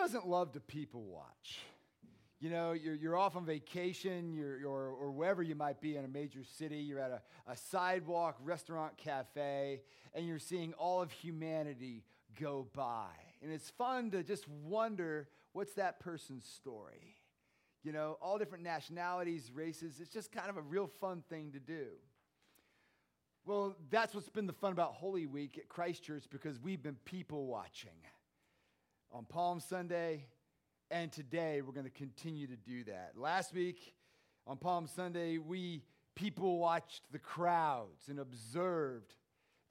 doesn't love to people watch? You know, you're, you're off on vacation, you're, you're, or wherever you might be in a major city, you're at a, a sidewalk, restaurant, cafe, and you're seeing all of humanity go by. And it's fun to just wonder what's that person's story? You know, all different nationalities, races. It's just kind of a real fun thing to do. Well, that's what's been the fun about Holy Week at Christ Church because we've been people watching. On Palm Sunday, and today we're going to continue to do that. Last week on Palm Sunday, we people watched the crowds and observed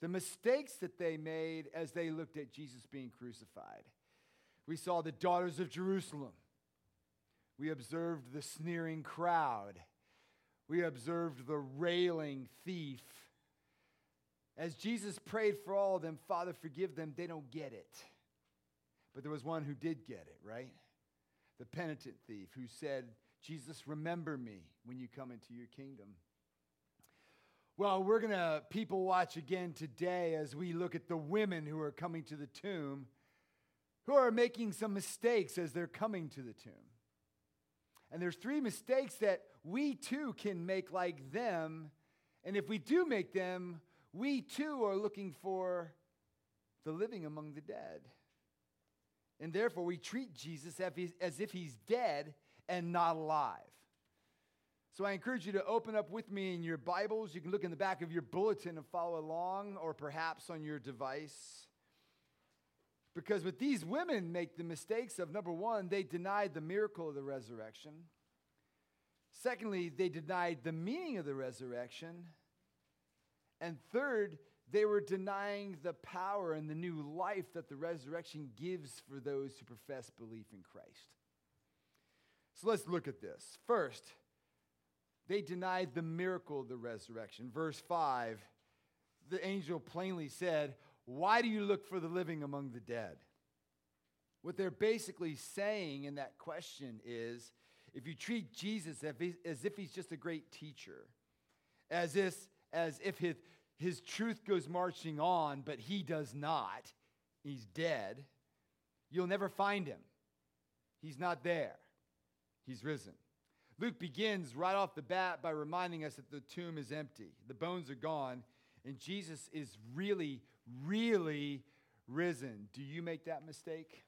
the mistakes that they made as they looked at Jesus being crucified. We saw the daughters of Jerusalem. We observed the sneering crowd. We observed the railing thief. As Jesus prayed for all of them, Father, forgive them, they don't get it. But there was one who did get it, right? the penitent thief who said, Jesus, remember me when you come into your kingdom. Well, we're going to people watch again today as we look at the women who are coming to the tomb, who are making some mistakes as they're coming to the tomb. And there's three mistakes that we too can make like them. And if we do make them, we too are looking for the living among the dead. And therefore, we treat Jesus as if he's dead and not alive. So I encourage you to open up with me in your Bibles. You can look in the back of your bulletin and follow along, or perhaps on your device. Because what these women make the mistakes of number one, they denied the miracle of the resurrection. Secondly, they denied the meaning of the resurrection. And third, they were denying the power and the new life that the resurrection gives for those who profess belief in Christ. So let's look at this. First, they denied the miracle of the resurrection. Verse 5, the angel plainly said, Why do you look for the living among the dead? What they're basically saying in that question is if you treat Jesus as if he's just a great teacher, as if, as if his, his truth goes marching on, but he does not. He's dead. You'll never find him. He's not there. He's risen. Luke begins right off the bat by reminding us that the tomb is empty, the bones are gone, and Jesus is really, really risen. Do you make that mistake?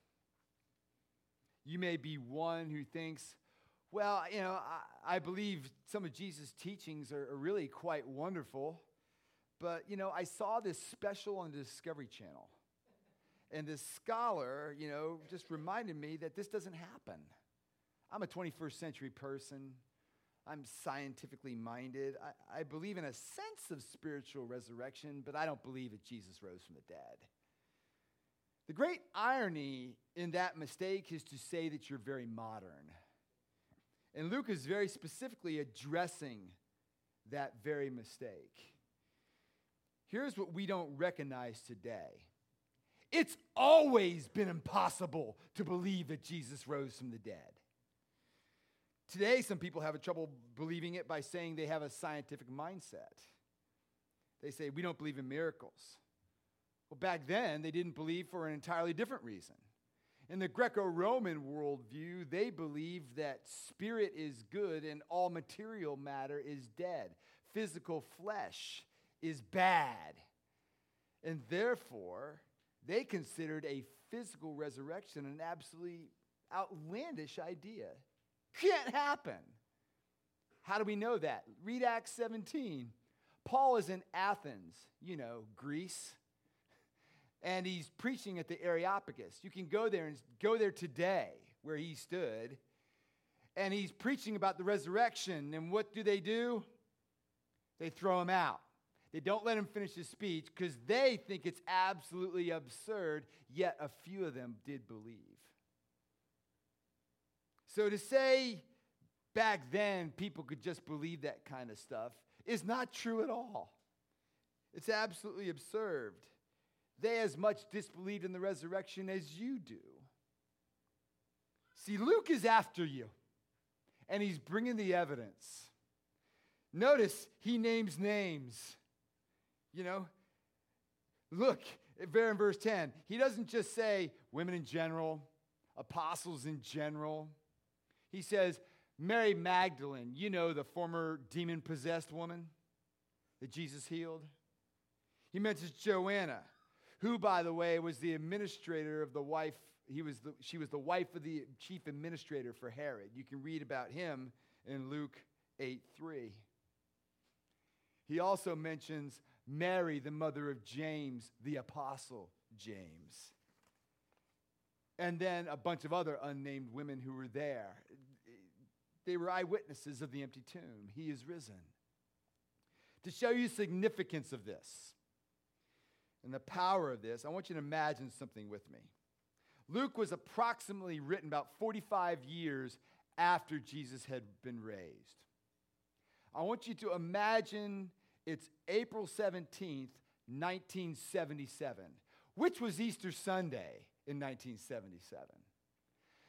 You may be one who thinks, well, you know, I, I believe some of Jesus' teachings are, are really quite wonderful. But, you know, I saw this special on the Discovery Channel. And this scholar, you know, just reminded me that this doesn't happen. I'm a 21st century person. I'm scientifically minded. I, I, believe in a sense of spiritual resurrection, but I don't believe that Jesus rose from the dead. The great irony in that mistake is to say that you're very modern. And Luke is very specifically addressing that very mistake. Here's what we don't recognize today it's always been impossible to believe that Jesus rose from the dead. Today, some people have trouble believing it by saying they have a scientific mindset. They say, We don't believe in miracles. Well, back then, they didn't believe for an entirely different reason. In the Greco Roman worldview, they believed that spirit is good and all material matter is dead. Physical flesh is bad. And therefore, they considered a physical resurrection an absolutely outlandish idea. Can't happen. How do we know that? Read Acts 17. Paul is in Athens, you know, Greece, and he's preaching at the Areopagus. You can go there and go there today where he stood, and he's preaching about the resurrection. And what do they do? They throw him out. They don't let him finish his speech because they think it's absolutely absurd, yet a few of them did believe. So to say back then people could just believe that kind of stuff is not true at all. It's absolutely absurd. They as much disbelieved in the resurrection as you do. See, Luke is after you, and he's bringing the evidence. Notice he names names. You know, look, there in verse 10, he doesn't just say women in general, apostles in general. He says, Mary Magdalene, you know, the former demon possessed woman that Jesus healed. He mentions Joanna, who, by the way, was the administrator of the wife. He was the, she was the wife of the chief administrator for Herod. You can read about him in Luke 8 3. He also mentions Mary, the mother of James, the apostle James. And then a bunch of other unnamed women who were there. They were eyewitnesses of the empty tomb. He is risen. To show you significance of this and the power of this, I want you to imagine something with me. Luke was approximately written about 45 years after Jesus had been raised. I want you to imagine it's April 17th, 1977, which was Easter Sunday in 1977.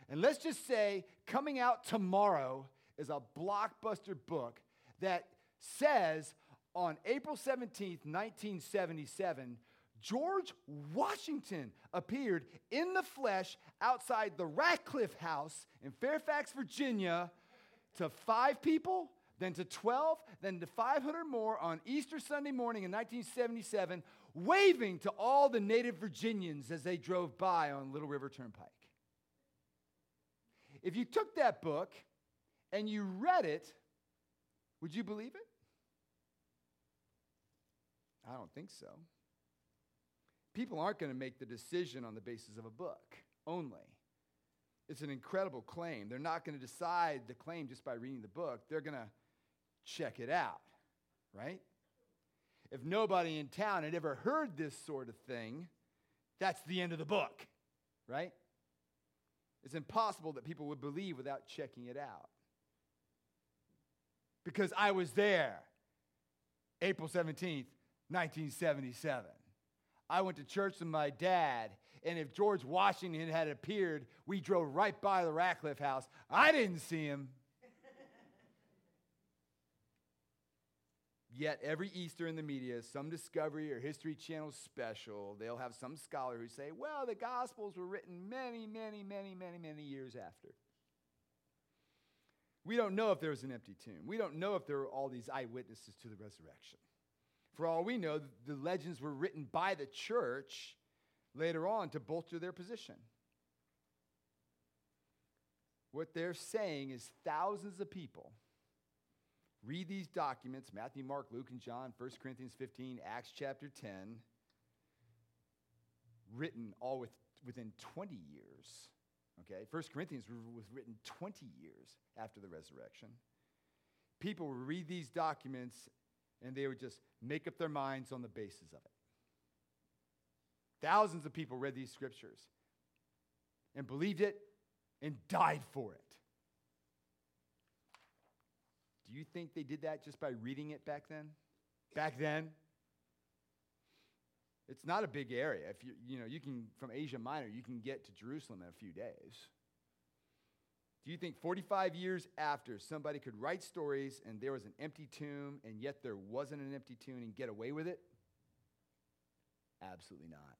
And let's just say coming out tomorrow is a blockbuster book that says on April 17th, 1977, George Washington appeared in the flesh outside the Ratcliffe House in Fairfax, Virginia, to five people, then to 12, then to 500 more on Easter Sunday morning in 1977, waving to all the native Virginians as they drove by on Little River Turnpike. If you took that book and you read it, would you believe it? I don't think so. People aren't going to make the decision on the basis of a book only. It's an incredible claim. They're not going to decide the claim just by reading the book, they're going to check it out, right? If nobody in town had ever heard this sort of thing, that's the end of the book, right? It's impossible that people would believe without checking it out. Because I was there, April 17th, 1977. I went to church with my dad, and if George Washington had appeared, we drove right by the Ratcliffe house. I didn't see him. Yet every Easter in the media, some Discovery or History Channel special, they'll have some scholar who say, well, the Gospels were written many, many, many, many, many years after. We don't know if there was an empty tomb. We don't know if there were all these eyewitnesses to the resurrection. For all we know, the legends were written by the church later on to bolster their position. What they're saying is thousands of people read these documents Matthew, Mark, Luke, and John, 1 Corinthians 15, Acts chapter 10, written all with, within 20 years. Okay, 1 Corinthians was written 20 years after the resurrection. People would read these documents and they would just make up their minds on the basis of it. Thousands of people read these scriptures and believed it and died for it. Do you think they did that just by reading it back then? Back then? It's not a big area. If you you know, you can from Asia Minor, you can get to Jerusalem in a few days. Do you think 45 years after somebody could write stories and there was an empty tomb and yet there wasn't an empty tomb and get away with it? Absolutely not.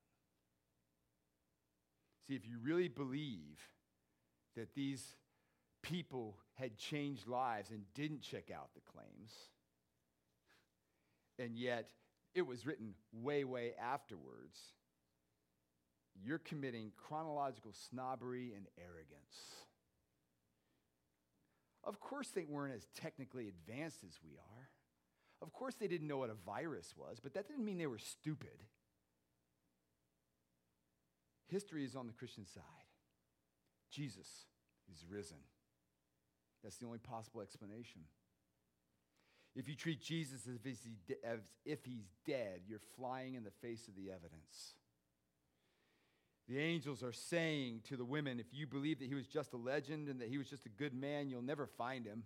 See, if you really believe that these people had changed lives and didn't check out the claims, and yet it was written way, way afterwards, you're committing chronological snobbery and arrogance. Of course, they weren't as technically advanced as we are. Of course, they didn't know what a virus was, but that didn't mean they were stupid. History is on the Christian side. Jesus is risen. That's the only possible explanation. If you treat Jesus as if he's dead, you're flying in the face of the evidence. The angels are saying to the women, if you believe that he was just a legend and that he was just a good man, you'll never find him.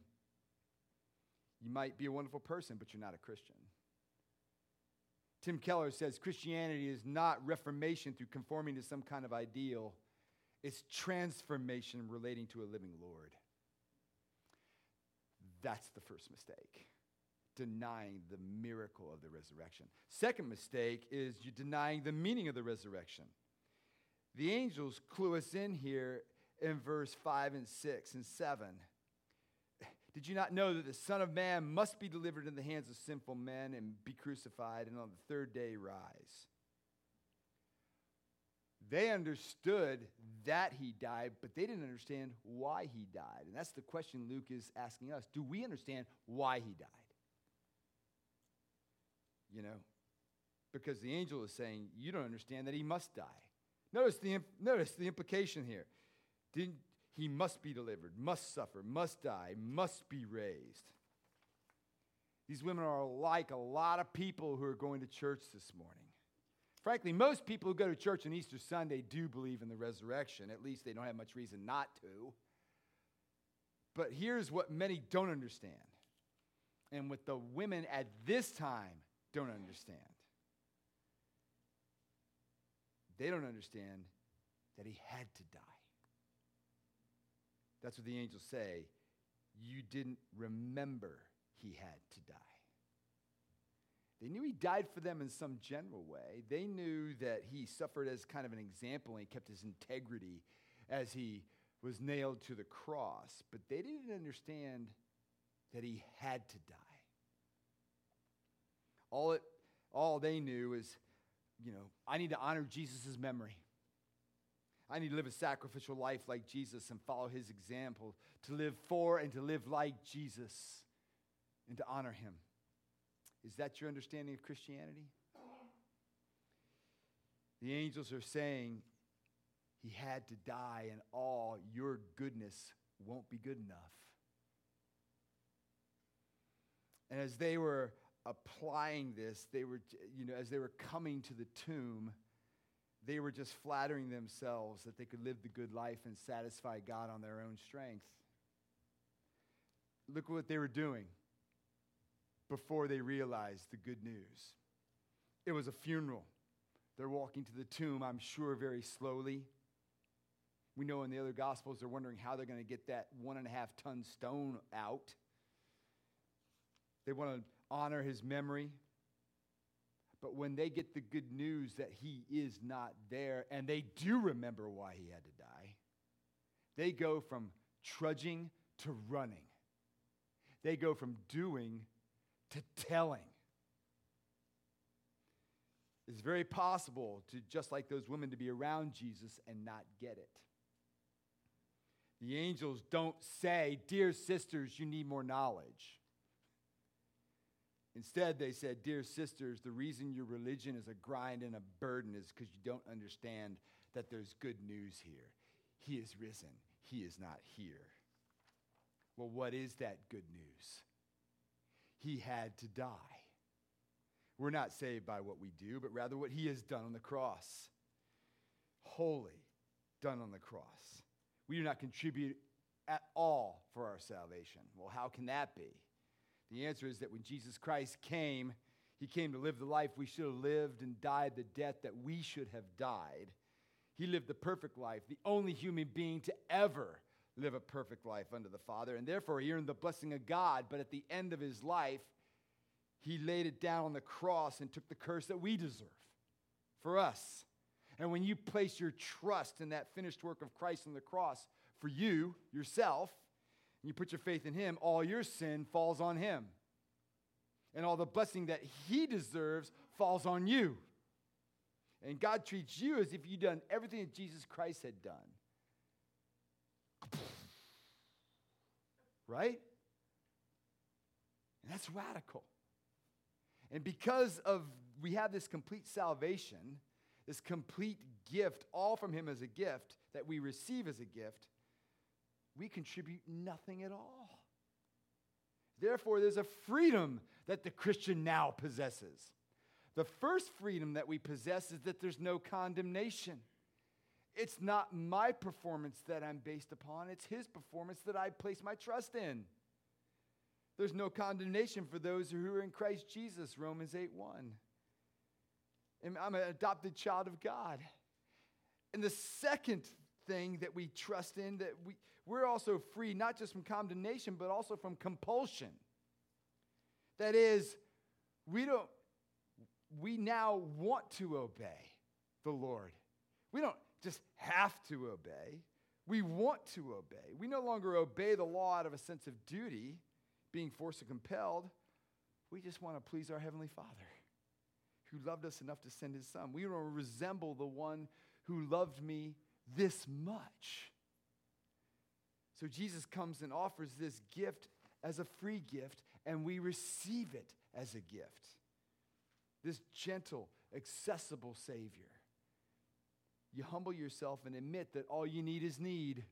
You might be a wonderful person, but you're not a Christian. Tim Keller says Christianity is not reformation through conforming to some kind of ideal, it's transformation relating to a living Lord. That's the first mistake denying the miracle of the resurrection. Second mistake is you denying the meaning of the resurrection. The angels clue us in here in verse 5 and 6 and 7. Did you not know that the Son of Man must be delivered in the hands of sinful men and be crucified and on the third day rise? They understood that he died, but they didn't understand why he died. And that's the question Luke is asking us. Do we understand why he died? You know, because the angel is saying, You don't understand that he must die. Notice the, notice the implication here. Didn't, he must be delivered, must suffer, must die, must be raised. These women are like a lot of people who are going to church this morning. Frankly, most people who go to church on Easter Sunday do believe in the resurrection. At least they don't have much reason not to. But here's what many don't understand, and what the women at this time don't understand. They don't understand that he had to die. That's what the angels say. You didn't remember he had to die. They knew he died for them in some general way. They knew that he suffered as kind of an example and he kept his integrity as he was nailed to the cross. But they didn't understand that he had to die. All, it, all they knew is, you know, I need to honor Jesus' memory. I need to live a sacrificial life like Jesus and follow his example, to live for and to live like Jesus and to honor him. Is that your understanding of Christianity? The angels are saying he had to die, and all your goodness won't be good enough. And as they were applying this, they were, you know, as they were coming to the tomb, they were just flattering themselves that they could live the good life and satisfy God on their own strength. Look what they were doing before they realized the good news. It was a funeral. They're walking to the tomb, I'm sure, very slowly. We know in the other Gospels they're wondering how they're going to get that one and a half ton stone out. They want to honor his memory. But when they get the good news that he is not there and they do remember why he had to die, they go from trudging to running. They go from doing to telling. It's very possible to, just like those women, to be around Jesus and not get it. The angels don't say, Dear sisters, you need more knowledge. Instead, they said, Dear sisters, the reason your religion is a grind and a burden is because you don't understand that there's good news here. He is risen, He is not here. Well, what is that good news? He had to die. We're not saved by what we do, but rather what He has done on the cross. Holy, done on the cross. We do not contribute at all for our salvation. Well, how can that be? The answer is that when Jesus Christ came, he came to live the life we should have lived and died the death that we should have died. He lived the perfect life, the only human being to ever live a perfect life under the Father. And therefore, he earned the blessing of God. But at the end of his life, he laid it down on the cross and took the curse that we deserve for us. And when you place your trust in that finished work of Christ on the cross for you, yourself, and you put your faith in Him, all your sin falls on Him. And all the blessing that He deserves falls on you. And God treats you as if you'd done everything that Jesus Christ had done. Right? And that's radical. And because of we have this complete salvation, this complete gift, all from Him as a gift that we receive as a gift, we contribute nothing at all. Therefore, there's a freedom that the Christian now possesses. The first freedom that we possess is that there's no condemnation. It's not my performance that I'm based upon, it's His performance that I place my trust in. There's no condemnation for those who are in Christ Jesus, Romans 8 1. I'm an adopted child of God. And the second thing that we trust in, that we, we're also free not just from condemnation, but also from compulsion. That is, we don't, we now want to obey the Lord. We don't just have to obey. We want to obey. We no longer obey the law out of a sense of duty, being forced or compelled. We just want to please our Heavenly Father who loved us enough to send his Son. We want to resemble the one who loved me this much. So Jesus comes and offers this gift as a free gift, and we receive it as a gift. This gentle, accessible Savior. You humble yourself and admit that all you need is need.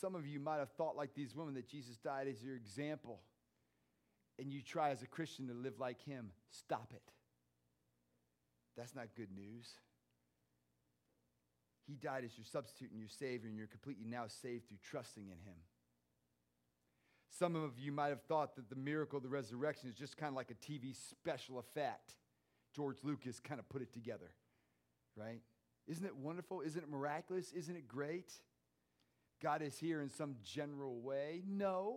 Some of you might have thought, like these women, that Jesus died as your example, and you try as a Christian to live like him. Stop it. That's not good news. He died as your substitute and your Savior, and you're completely now saved through trusting in Him. Some of you might have thought that the miracle of the resurrection is just kind of like a TV special effect. George Lucas kind of put it together, right? Isn't it wonderful? Isn't it miraculous? Isn't it great? God is here in some general way? No.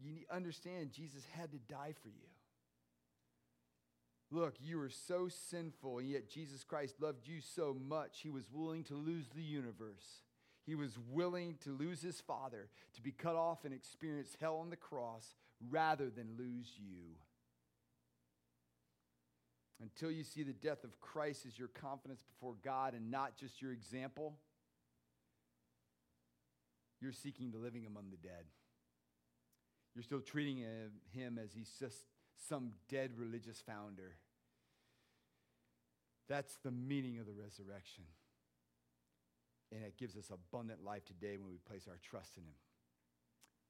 You understand Jesus had to die for you. Look, you are so sinful, and yet Jesus Christ loved you so much, he was willing to lose the universe. He was willing to lose his father, to be cut off and experience hell on the cross rather than lose you. Until you see the death of Christ as your confidence before God and not just your example, you're seeking the living among the dead. You're still treating uh, him as he's just some dead religious founder. That's the meaning of the resurrection. And it gives us abundant life today when we place our trust in Him.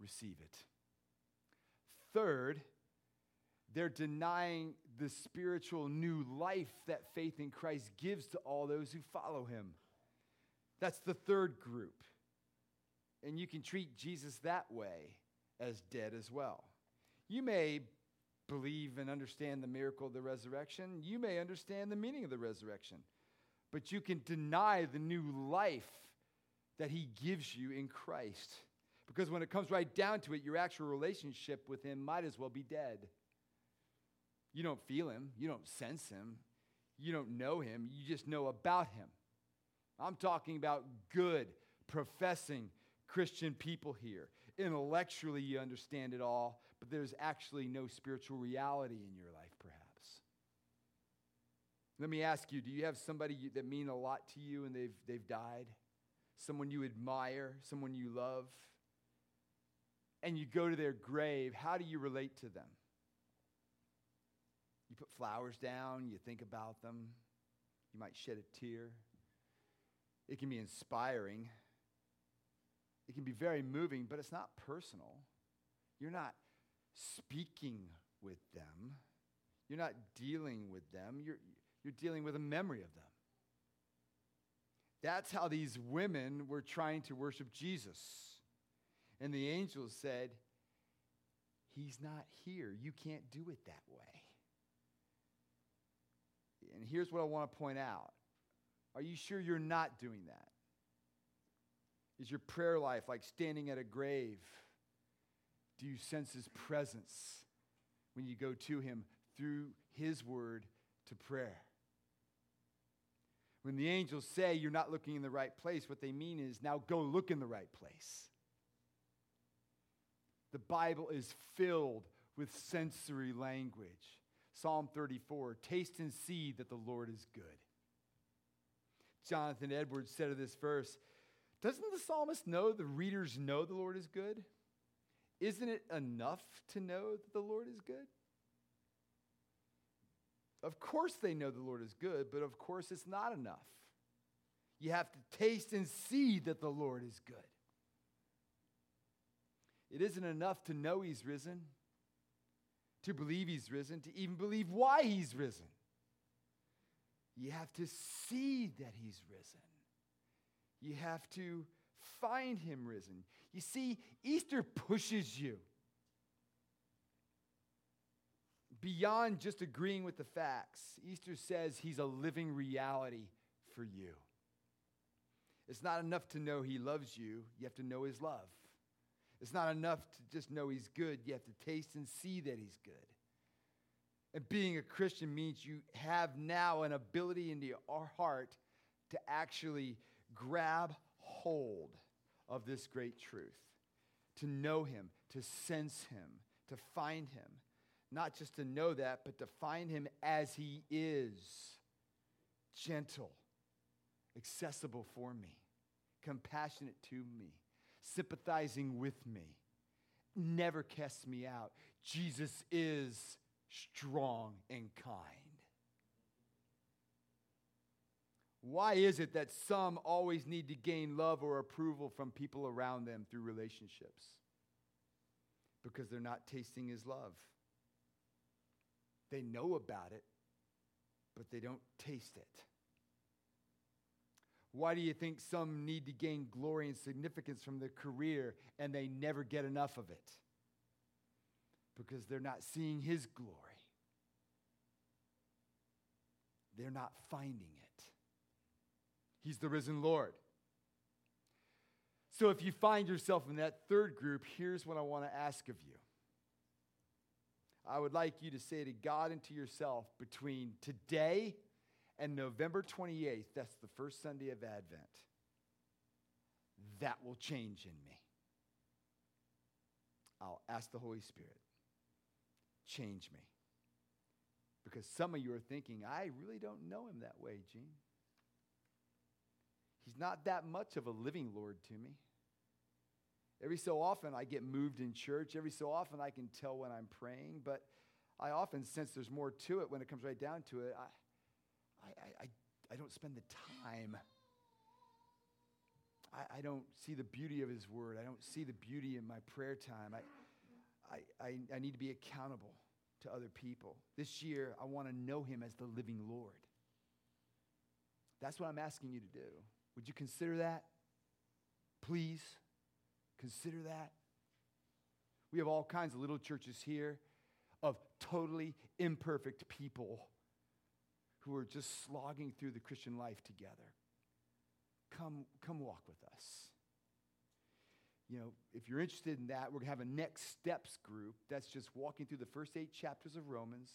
Receive it. Third, they're denying the spiritual new life that faith in Christ gives to all those who follow Him. That's the third group. And you can treat Jesus that way as dead as well. You may believe and understand the miracle of the resurrection. You may understand the meaning of the resurrection, but you can deny the new life that he gives you in Christ. Because when it comes right down to it, your actual relationship with him might as well be dead. You don't feel him, you don't sense him, you don't know him, you just know about him. I'm talking about good, professing Christian people here. Intellectually, you understand it all, but there's actually no spiritual reality in your life, perhaps. Let me ask you do you have somebody that mean a lot to you and they've, they've died? Someone you admire, someone you love? And you go to their grave, how do you relate to them? Put flowers down, you think about them, you might shed a tear. It can be inspiring. It can be very moving, but it's not personal. You're not speaking with them. You're not dealing with them. You're, you're dealing with a memory of them. That's how these women were trying to worship Jesus. And the angels said, He's not here. You can't do it that way. And here's what I want to point out Are you sure you're not doing that? Is your prayer life like standing at a grave? Do you sense his presence when you go to him through his word to prayer? When the angels say you're not looking in the right place, what they mean is now go look in the right place. The Bible is filled with sensory language. Psalm 34 Taste and see that the Lord is good. Jonathan Edwards said of this verse Doesn't the psalmist know the readers know the Lord is good? Isn't it enough to know that the Lord is good? Of course, they know the Lord is good, but of course, it's not enough. You have to taste and see that the Lord is good. It isn't enough to know He's risen, to believe He's risen, to even believe why He's risen. You have to see that He's risen. You have to find him risen. You see, Easter pushes you beyond just agreeing with the facts. Easter says he's a living reality for you. It's not enough to know he loves you, you have to know his love. It's not enough to just know he's good, you have to taste and see that he's good. And being a Christian means you have now an ability in your heart to actually grab hold of this great truth, to know Him, to sense Him, to find Him. Not just to know that, but to find Him as He is gentle, accessible for me, compassionate to me, sympathizing with me, never casts me out. Jesus is strong and kind. Why is it that some always need to gain love or approval from people around them through relationships? Because they're not tasting his love. They know about it, but they don't taste it. Why do you think some need to gain glory and significance from their career and they never get enough of it? Because they're not seeing his glory. They're not finding it. He's the risen Lord. So if you find yourself in that third group, here's what I want to ask of you. I would like you to say to God and to yourself between today and November 28th, that's the first Sunday of Advent, that will change in me. I'll ask the Holy Spirit, change me. Because some of you are thinking, I really don't know him that way, Gene. He's not that much of a living Lord to me. Every so often I get moved in church. Every so often I can tell when I'm praying, but I often sense there's more to it when it comes right down to it. I, I, I, I don't spend the time. I, I don't see the beauty of His Word. I don't see the beauty in my prayer time. I, I, I, I need to be accountable to other people. This year, I want to know Him as the living Lord. That's what I'm asking you to do. Would you consider that? Please consider that. We have all kinds of little churches here of totally imperfect people who are just slogging through the Christian life together. Come, come walk with us. You know, if you're interested in that, we're going to have a next steps group that's just walking through the first eight chapters of Romans,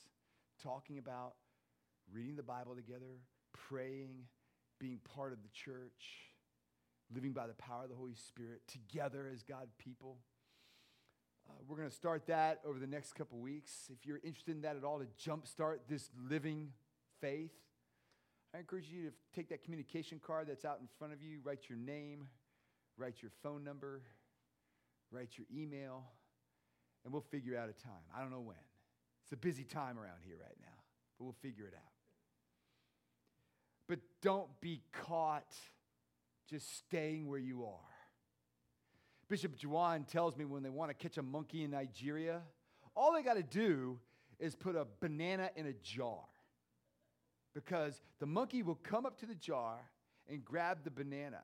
talking about reading the Bible together, praying, being part of the church, living by the power of the Holy Spirit together as God people. Uh, we're going to start that over the next couple weeks. If you're interested in that at all, to jumpstart this living faith, I encourage you to take that communication card that's out in front of you, write your name, write your phone number, write your email, and we'll figure out a time. I don't know when. It's a busy time around here right now, but we'll figure it out. But don't be caught just staying where you are. Bishop Juwan tells me when they want to catch a monkey in Nigeria, all they got to do is put a banana in a jar because the monkey will come up to the jar and grab the banana.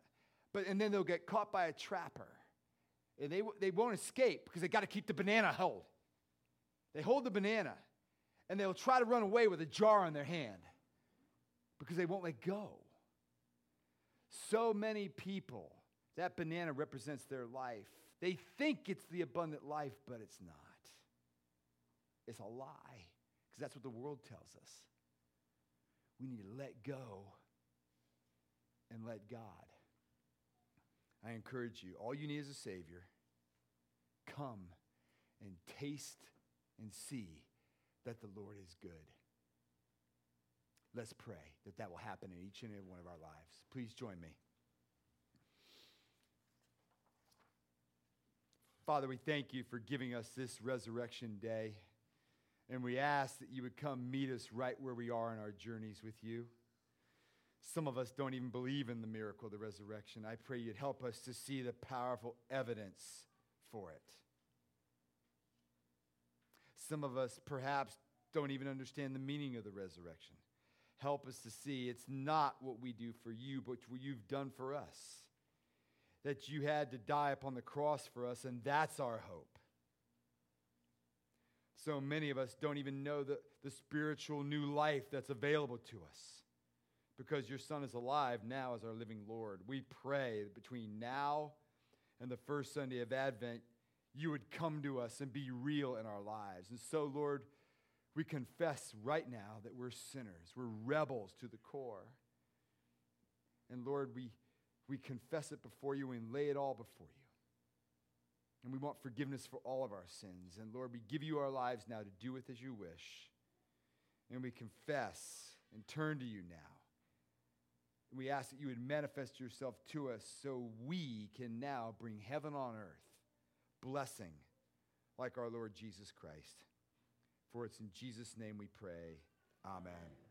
But, and then they'll get caught by a trapper. And they, they won't escape because they got to keep the banana held. They hold the banana and they'll try to run away with a jar in their hand because they won't let go. So many people, that banana represents their life. They think it's the abundant life, but it's not. It's a lie because that's what the world tells us. We need to let go and let God. I encourage you, all you need is a Savior. Come and taste and see that the Lord is good. Let's pray that that will happen in each and every one of our lives. Please join me. Father, we thank you for giving us this resurrection day. And we ask that you would come meet us right where we are in our journeys with you. Some of us don't even believe in the miracle of the resurrection. I pray you'd help us to see the powerful evidence for it. Some of us perhaps don't even understand the meaning of the resurrection. Help us to see it's not what we do for you, but what you've done for us. That you had to die upon the cross for us, and that's our hope. So many of us don't even know the, the spiritual new life that's available to us because your Son is alive now as our living Lord. We pray that between now and the first Sunday of Advent, you would come to us and be real in our lives. And so, Lord, We confess right now that we're sinners, we're rebels to the core. And Lord, we, we confess it before you and lay it all before you. And we want forgiveness for all of our sins. And Lord, we give you our lives now to do with as you wish. And we confess and turn to you now. We ask that you would manifest yourself to us so we can now bring heaven on earth, blessing like our Lord Jesus Christ. For it's in Jesus' name we pray. Amen.